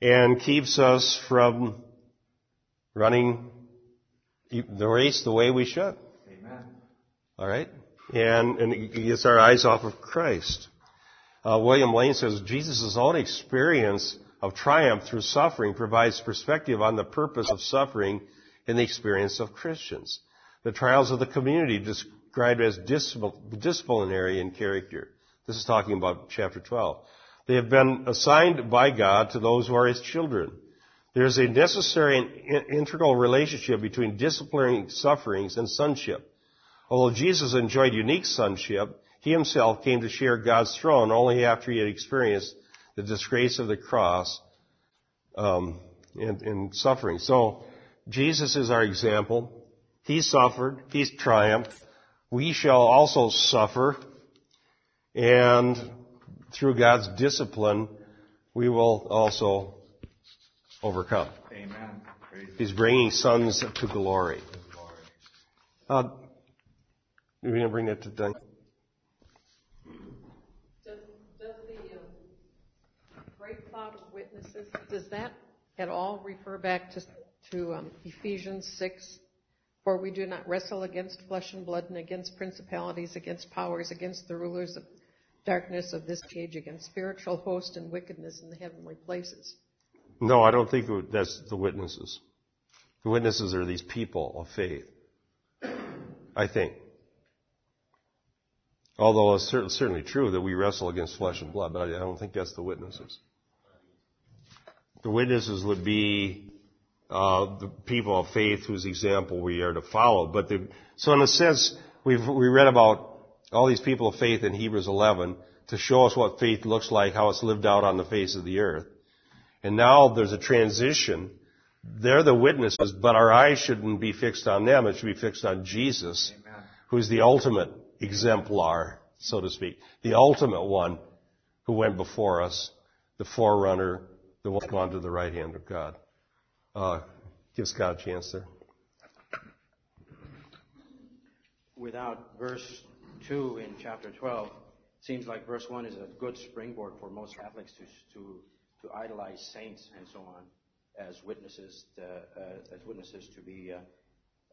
and keeps us from running the race the way we should. Amen. All right, and and it gets our eyes off of Christ. Uh, William Lane says Jesus' own experience of triumph through suffering provides perspective on the purpose of suffering in the experience of Christians. The trials of the community described as disciplinary in character. This is talking about chapter 12. They have been assigned by God to those who are His children. There is a necessary and integral relationship between disciplining sufferings and sonship. Although Jesus enjoyed unique sonship, He Himself came to share God's throne only after He had experienced the disgrace of the cross um, and, and suffering. So, Jesus is our example. He suffered. He's triumphed. We shall also suffer. And through God's discipline, we will also overcome. Amen. He's bringing sons to glory. Uh, are we going to bring that to? Does, does the um, great cloud of witnesses, does that at all refer back to, um, Ephesians 6? For we do not wrestle against flesh and blood and against principalities, against powers, against the rulers of darkness of this age, against spiritual hosts and wickedness in the heavenly places. No, I don't think that's the witnesses. The witnesses are these people of faith. I think. Although it's certainly true that we wrestle against flesh and blood, but I don't think that's the witnesses. The witnesses would be uh, the people of faith whose example we are to follow. But the, so in a sense, we've we read about all these people of faith in Hebrews 11 to show us what faith looks like, how it's lived out on the face of the earth. And now there's a transition. They're the witnesses, but our eyes shouldn't be fixed on them. It should be fixed on Jesus, Amen. who's the ultimate exemplar, so to speak. The ultimate one who went before us, the forerunner, the one gone to the right hand of God. Uh, give Scott a chance there. Without verse 2 in chapter 12, seems like verse 1 is a good springboard for most Catholics to, to to idolize saints and so on as witnesses, to, uh, as witnesses to be uh,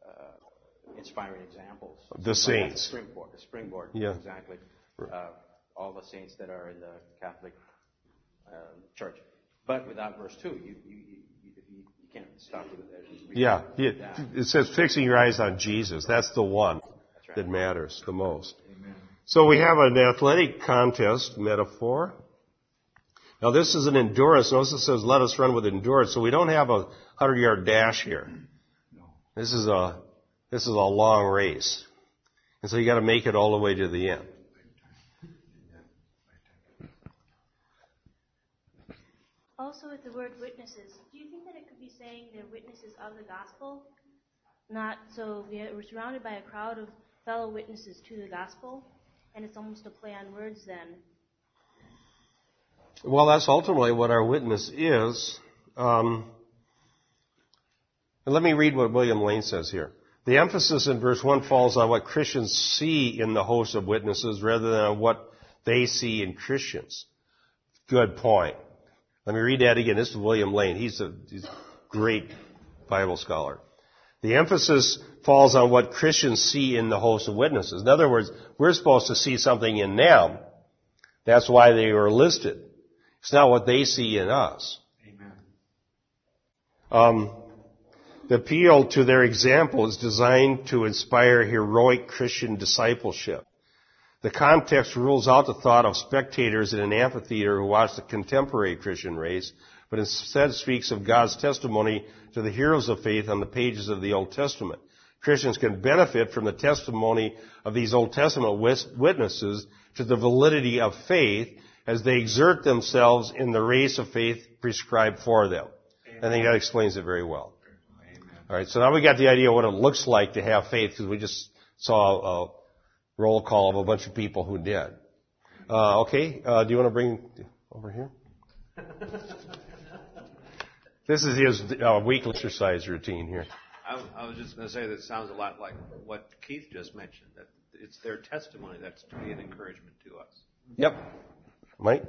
uh, inspiring examples. The saints. springboard. The springboard. Yeah. Exactly. Uh, all the saints that are in the Catholic Church. But without verse two, you you, you, you, you can't stop with it. Yeah. It, it says fixing your eyes on Jesus. That's the one right. that matters the most. Amen. So we have an athletic contest metaphor. Now this is an endurance. Notice it says, let us run with endurance. So we don't have a hundred yard dash here. This is a, this is a long race. And so you gotta make it all the way to the end. Also with the word witnesses, do you think that it could be saying they're witnesses of the gospel? Not so we're surrounded by a crowd of fellow witnesses to the gospel, and it's almost a play on words then well, that's ultimately what our witness is. Um, let me read what William Lane says here. The emphasis in verse 1 falls on what Christians see in the host of witnesses rather than on what they see in Christians. Good point. Let me read that again. This is William Lane. He's a, he's a great Bible scholar. The emphasis falls on what Christians see in the host of witnesses. In other words, we're supposed to see something in them. That's why they were listed. It's not what they see in us. Amen. Um, the appeal to their example is designed to inspire heroic Christian discipleship. The context rules out the thought of spectators in an amphitheater who watch the contemporary Christian race, but instead speaks of God's testimony to the heroes of faith on the pages of the Old Testament. Christians can benefit from the testimony of these Old Testament witnesses to the validity of faith as they exert themselves in the race of faith prescribed for them. Amen. I think that explains it very well. Amen. All right, so now we got the idea of what it looks like to have faith because we just saw a roll call of a bunch of people who did. Uh, okay, uh, do you want to bring over here? *laughs* this is his uh, weekly exercise routine here. I, I was just going to say that sounds a lot like what Keith just mentioned. That it's their testimony that's to be an encouragement to us. Yep. Mike?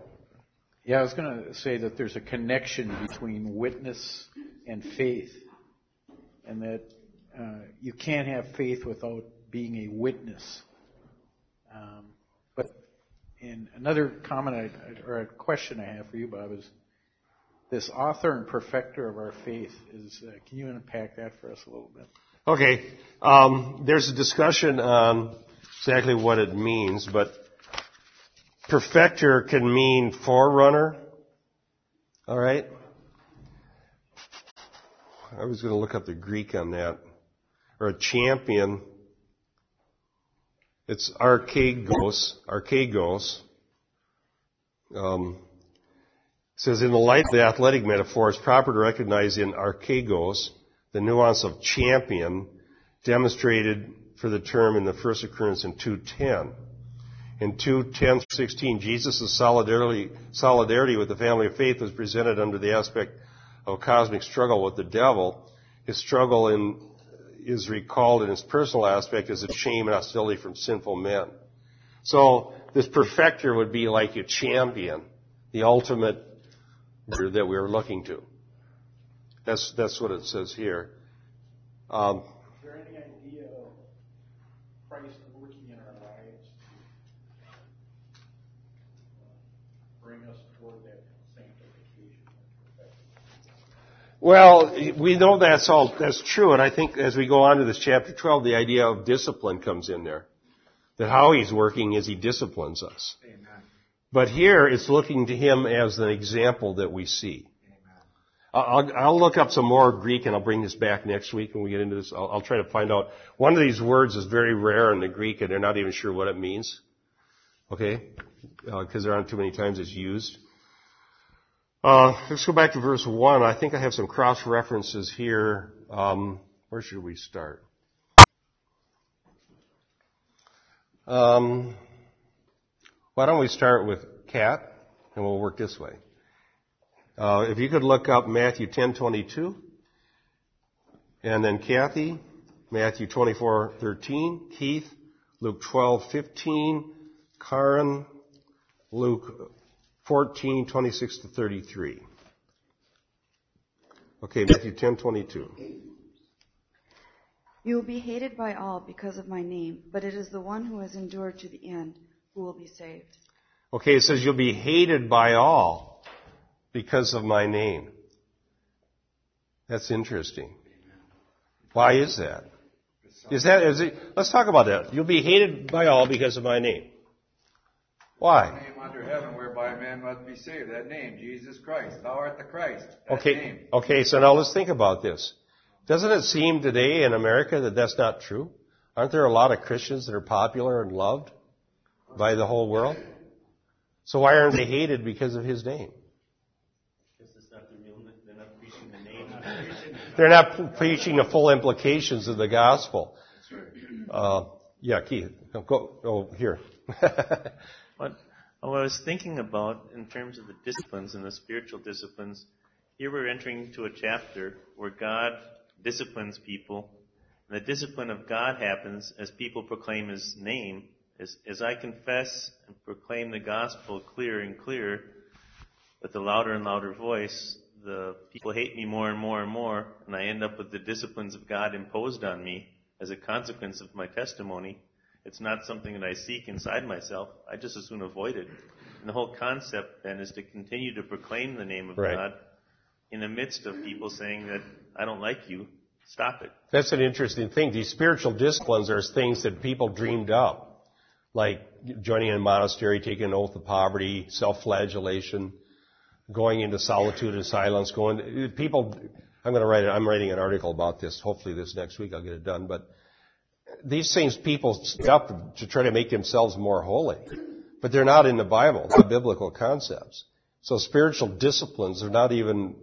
Yeah, I was going to say that there's a connection between witness and faith, and that uh, you can't have faith without being a witness. Um, but another comment or a question I have for you, Bob, is this author and perfecter of our faith is. Uh, can you unpack that for us a little bit? Okay. Um, there's a discussion on exactly what it means, but perfecter can mean forerunner. All right. I was going to look up the Greek on that, or a champion. It's archegos, archegos. Um, says in the light of the athletic metaphor, it's proper to recognize in archegos the nuance of champion demonstrated for the term in the first occurrence in 210. In 210:16, Jesus' solidarity, solidarity with the family of faith was presented under the aspect of a cosmic struggle with the devil. His struggle in, is recalled in its personal aspect as a shame and hostility from sinful men. So this perfecter would be like a champion, the ultimate that we are looking to. That's that's what it says here. Um, Is there any idea of Christ working in our lives to uh, bring us toward that sanctification? Well, we know that's all, that's true, and I think as we go on to this chapter 12, the idea of discipline comes in there. That how he's working is he disciplines us. Amen. But here, it's looking to him as an example that we see. I'll, I'll look up some more Greek and I'll bring this back next week when we get into this. I'll, I'll try to find out. One of these words is very rare in the Greek and they're not even sure what it means. Okay? Because uh, there aren't too many times it's used. Uh, let's go back to verse 1. I think I have some cross references here. Um, where should we start? Um, why don't we start with cat and we'll work this way. Uh, if you could look up Matthew 10:22, and then Kathy, Matthew 24:13, Keith, Luke 12:15, Karen, Luke 14:26 to 33. Okay, Matthew 10:22. You will be hated by all because of my name, but it is the one who has endured to the end who will be saved. Okay, it says you'll be hated by all because of my name. That's interesting. Why is that? Is that, is it, let's talk about that. You'll be hated by all because of my name. Why? Name whereby man must be saved. That name, Jesus Christ. Thou art the Christ. That Okay, name. okay, so now let's think about this. Doesn't it seem today in America that that's not true? Aren't there a lot of Christians that are popular and loved by the whole world? So why aren't they hated because of his name? Because it's not the real, they're not preaching the name. *laughs* They're not preaching the full implications of the gospel. Uh, yeah, Keith, go, oh, here. *laughs* What I was thinking about in terms of the disciplines and the spiritual disciplines, here we're entering into a chapter where God disciplines people, and the discipline of God happens as people proclaim His name. As, as I confess and proclaim the gospel clear and clear, with a louder and louder voice, the people hate me more and more and more, and I end up with the disciplines of God imposed on me as a consequence of my testimony. It's not something that I seek inside myself. I just as soon avoid it. And the whole concept then is to continue to proclaim the name of Right. God in the midst of people saying that I don't like you. Stop it. That's an interesting thing. These spiritual disciplines are things that people dreamed up, like joining a monastery, taking an oath of poverty, self-flagellation, going into solitude and silence. Going, people. I'm going to write. I'm writing an article about this. Hopefully, this next week I'll get it done. But these things people up to try to make themselves more holy, but they're not in the Bible. They're biblical concepts. So spiritual disciplines are not even,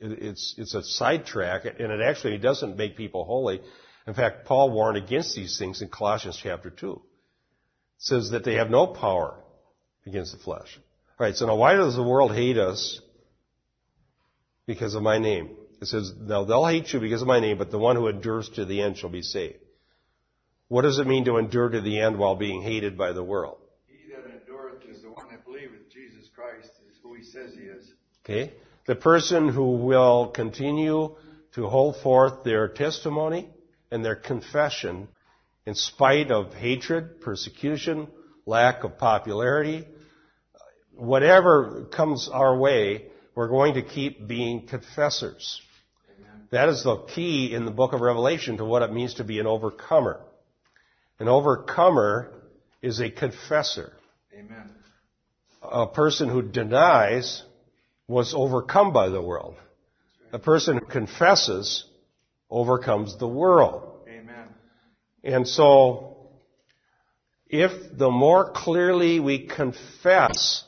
it's, it's a sidetrack, and it actually doesn't make people holy. In fact, Paul warned against these things in Colossians chapter two. It says that they have no power against the flesh. All right. So now, why does the world hate us? Because of my name. It says, now they'll hate you because of my name, but the one who endures to the end shall be saved. What does it mean to endure to the end while being hated by the world? He that endureth is the one that believeth Jesus Christ is who he says he is. Okay? The person who will continue to hold forth their testimony and their confession in spite of hatred, persecution, lack of popularity, whatever comes our way, we're going to keep being confessors. That is the key in the book of Revelation to what it means to be an overcomer. An overcomer is a confessor. Amen. A person who denies was overcome by the world. A person who confesses overcomes the world. Amen. And so, if the more clearly we confess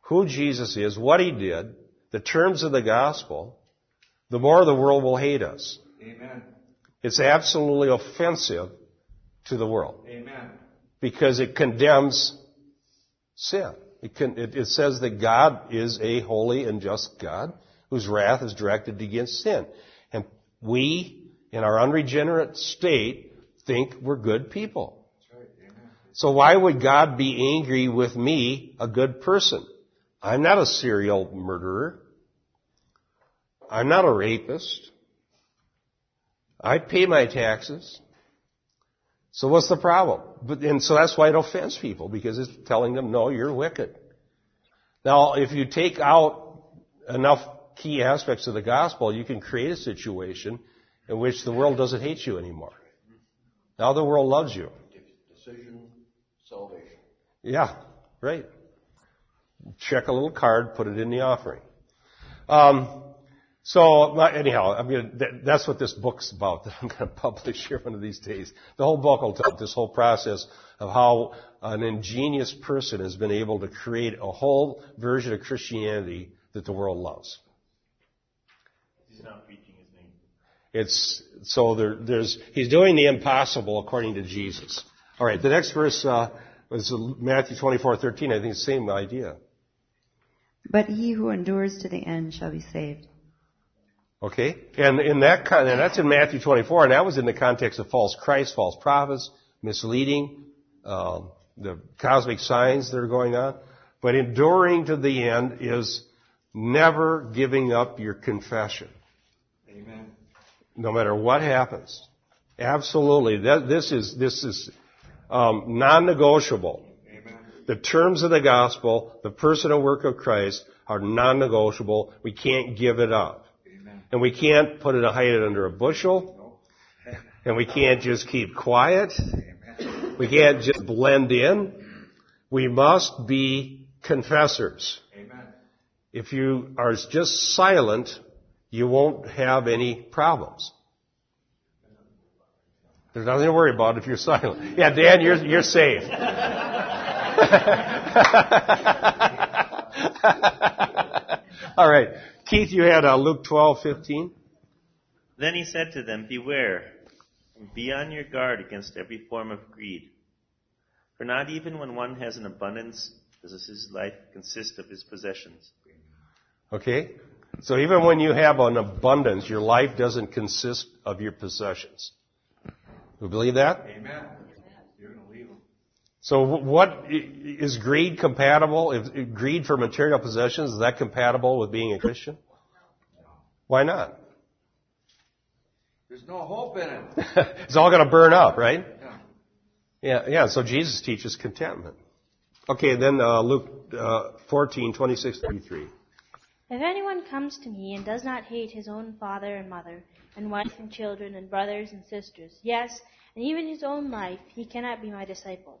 who Jesus is, what He did, the terms of the gospel, the more the world will hate us. Amen. It's absolutely offensive to the world. Amen. Because it condemns sin. It, can, it, it says that God is a holy and just God whose wrath is directed against sin. And we, in our unregenerate state, think we're good people. So why would God be angry with me, a good person? I'm not a serial murderer. I'm not a rapist. I pay my taxes. So what's the problem? But, and so that's why it offends people, because it's telling them, no, you're wicked. Now, if you take out enough key aspects of the gospel, you can create a situation in which the world doesn't hate you anymore. Now the world loves you. Decision, salvation. Yeah, right. Check a little card, put it in the offering. Um, so anyhow, I mean that, that's what this book's about that *laughs* I'm going to publish here one of these days. The whole book will tell this whole process of how an ingenious person has been able to create a whole version of Christianity that the world loves. He's not preaching his name. It's so there, there's he's doing the impossible according to Jesus. All right, the next verse uh, was Matthew 24:13. I think the same idea. But he who endures to the end shall be saved. Okay, and in that con- and that's in Matthew 24, and that was in the context of false Christ, false prophets, misleading, uh, the cosmic signs that are going on. But enduring to the end is never giving up your confession. Amen. No matter what happens. Absolutely. That, this is, this is, um, non-negotiable. Amen. The terms of the gospel, the personal work of Christ are non-negotiable. We can't give it up. And we can't put it, hide it under a bushel. And we can't just keep quiet. We can't just blend in. We must be confessors. If you are just silent, you won't have any problems. There's nothing to worry about if you're silent. Yeah, Dan, you're, you're safe. *laughs* All right. Keith, you had uh, Luke 12:15. Then he said to them, Beware, and be on your guard against every form of greed. For not even when one has an abundance does his life consist of his possessions. Okay? So even when you have an abundance, your life doesn't consist of your possessions. You believe that? Amen. You're going to leave them. So what is greed compatible? If greed for material possessions is that compatible with being a Christian? Why not? There's no hope in it. *laughs* it's all going to burn up, right? Yeah. Yeah, yeah. So Jesus teaches contentment. Okay, then uh, Luke uh, 14, 26, 33. If anyone comes to me and does not hate his own father and mother, and wife and children, and brothers and sisters, yes, and even his own life, he cannot be my disciple.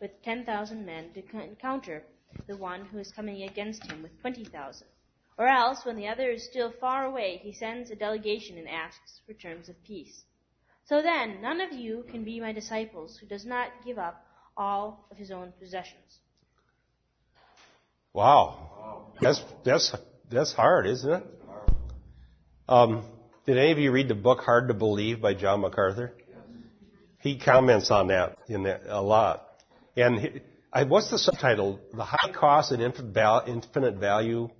with ten thousand men to encounter the one who is coming against him with twenty thousand? Or else, when the other is still far away, he sends a delegation and asks for terms of peace. So then, none of you can be my disciples who does not give up all of his own possessions. Wow. That's, that's, that's hard, isn't it? Um, did any of you read the book Hard to Believe by John MacArthur? He comments on that in that a lot. And what's the subtitle? The high cost and infinite val- infinite value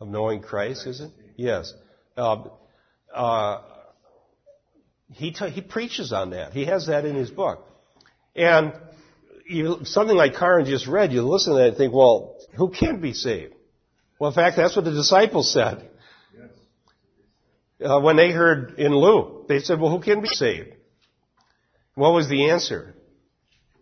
of knowing Christ, is it? Yes. Um, uh, he, t- he preaches on that. He has that in his book. And you, something like Karen just read, you listen to that and think, well, who can be saved? Well, in fact, that's what the disciples said. Uh, when they heard in Luke, they said, well, who can be saved? What was the answer?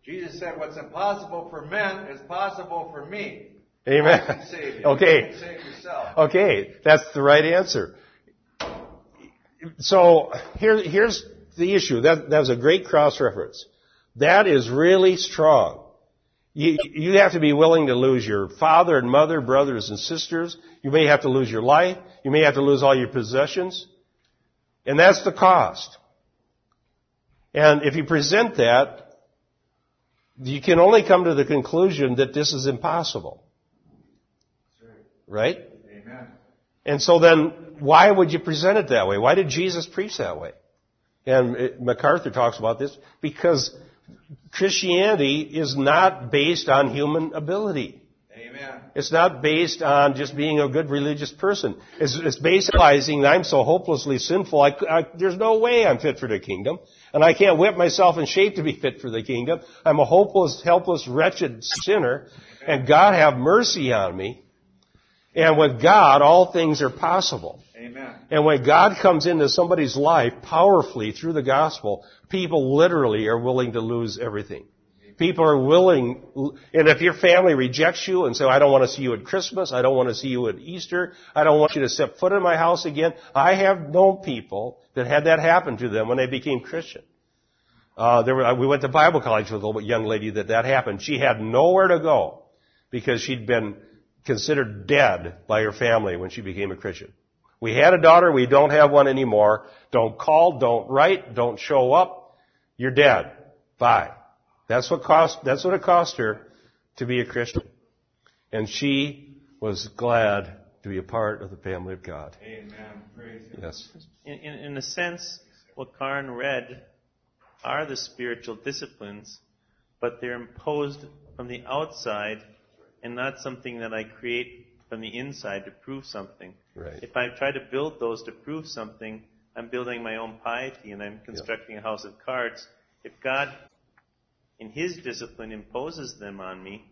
Jesus said, what's impossible for men is possible for me. Amen. I can save you. Okay. You can save yourself. Okay, that's the right answer. So here, here's the issue. That, that was a great cross reference. That is really strong. You, you have to be willing to lose your father and mother, brothers and sisters. You may have to lose your life. You may have to lose all your possessions. And that's the cost. And if you present that, you can only come to the conclusion that this is impossible. Right? Amen. And so then, why would you present it that way? Why did Jesus preach that way? And it, MacArthur talks about this because Christianity is not based on human ability. Amen. It's not based on just being a good religious person. It's, it's based on realizing that I'm so hopelessly sinful, I, I, there's no way I'm fit for the kingdom. And I can't whip myself in shape to be fit for the kingdom. I'm a hopeless, helpless, wretched sinner. And God have mercy on me. And with God, all things are possible. Amen. And when God comes into somebody's life powerfully through the gospel, people literally are willing to lose everything. People are willing, and if your family rejects you and say, I don't want to see you at Christmas, I don't want to see you at Easter, I don't want you to step foot in my house again. I have known people that had that happen to them when they became Christian. Uh, there were, we went to Bible college with a young lady that that happened. She had nowhere to go because she'd been considered dead by her family when she became a Christian. We had a daughter, we don't have one anymore. Don't call, don't write, don't show up. You're dead. Bye. That's what cost, that's what it cost her to be a Christian. And she was glad to be a part of the family of God. Amen. Praise. Yes. In, in, in a sense, what Karen read are the spiritual disciplines, but they're imposed from the outside and not something that I create from the inside to prove something. Right. If I try to build those to prove something, I'm building my own piety and I'm constructing a house of cards. If God, in His discipline, imposes them on me,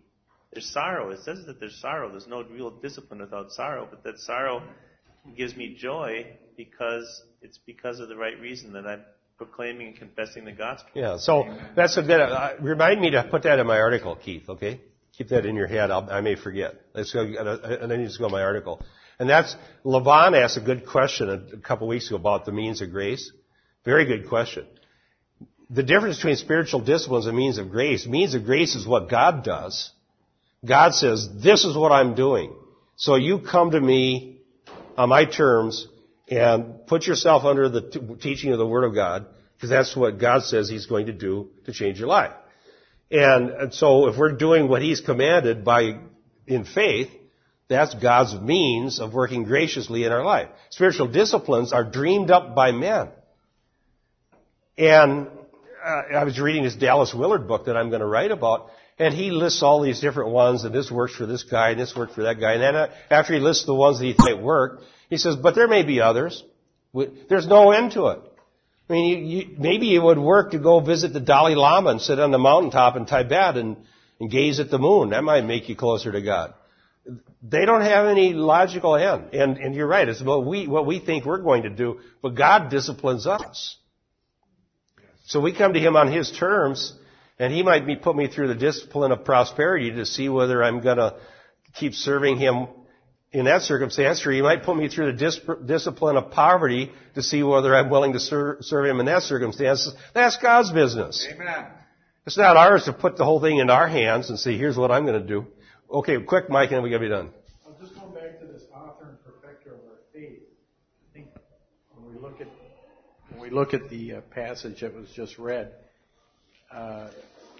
there's sorrow. It says that there's sorrow. There's no real discipline without sorrow, but that sorrow gives me joy because it's because of the right reason that I'm proclaiming and confessing the gospel. Yeah, so that's a good, uh, remind me to put that in my article, Keith, okay? Keep that in your head. I'll, I may forget. Let's go, and then you just go to my article. And that's, Levon asked a good question a, a couple weeks ago about the means of grace. Very good question. The difference between spiritual disciplines and means of grace, means of grace is what God does. God says, this is what I'm doing. So you come to me on my terms and put yourself under the t- teaching of the Word of God, because that's what God says He's going to do to change your life. And, and so if we're doing what He's commanded by, in faith, that's God's means of working graciously in our life. Spiritual disciplines are dreamed up by men. And I was reading this Dallas Willard book that I'm going to write about, and he lists all these different ones, and this works for this guy, and this worked for that guy. And then uh, after he lists the ones that he thought worked, he says, but there may be others. There's no end to it. I mean, you, you, maybe it would work to go visit the Dalai Lama and sit on the mountaintop in Tibet and, and gaze at the moon. That might make you closer to God. They don't have any logical end. And, and you're right. It's what we, what we think we're going to do, but God disciplines us. So we come to Him on His terms, and He might be, put me through the discipline of prosperity to see whether I'm going to keep serving Him in that circumstance, or He might put me through the dis- discipline of poverty to see whether I'm willing to ser- serve Him in that circumstance. That's God's business. Amen. It's not ours to put the whole thing in our hands and say, here's what I'm going to do. Okay, quick, Mike, and then we got to be done. I'll just go back to this author and perfecter of our faith. I think when we look at when we look at the uh, passage that was just read, uh,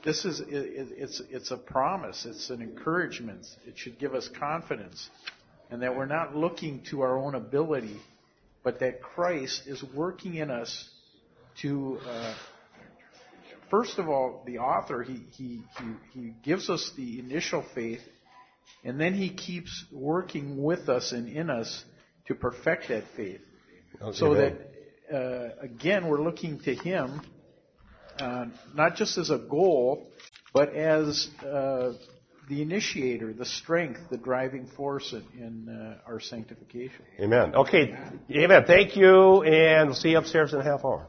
this is it, it's it's a promise. It's an encouragement. It should give us confidence, and that we're not looking to our own ability, but that Christ is working in us to uh, first of all, the author, he, he, he, he gives us the initial faith, and then he keeps working with us and in us to perfect that faith. Okay, so amen. that, uh, again, we're looking to him, uh, not just as a goal, but as uh, the initiator, the strength, the driving force in, in uh, our sanctification. Amen. Okay. Amen. Thank you, and we'll see you upstairs in a half hour.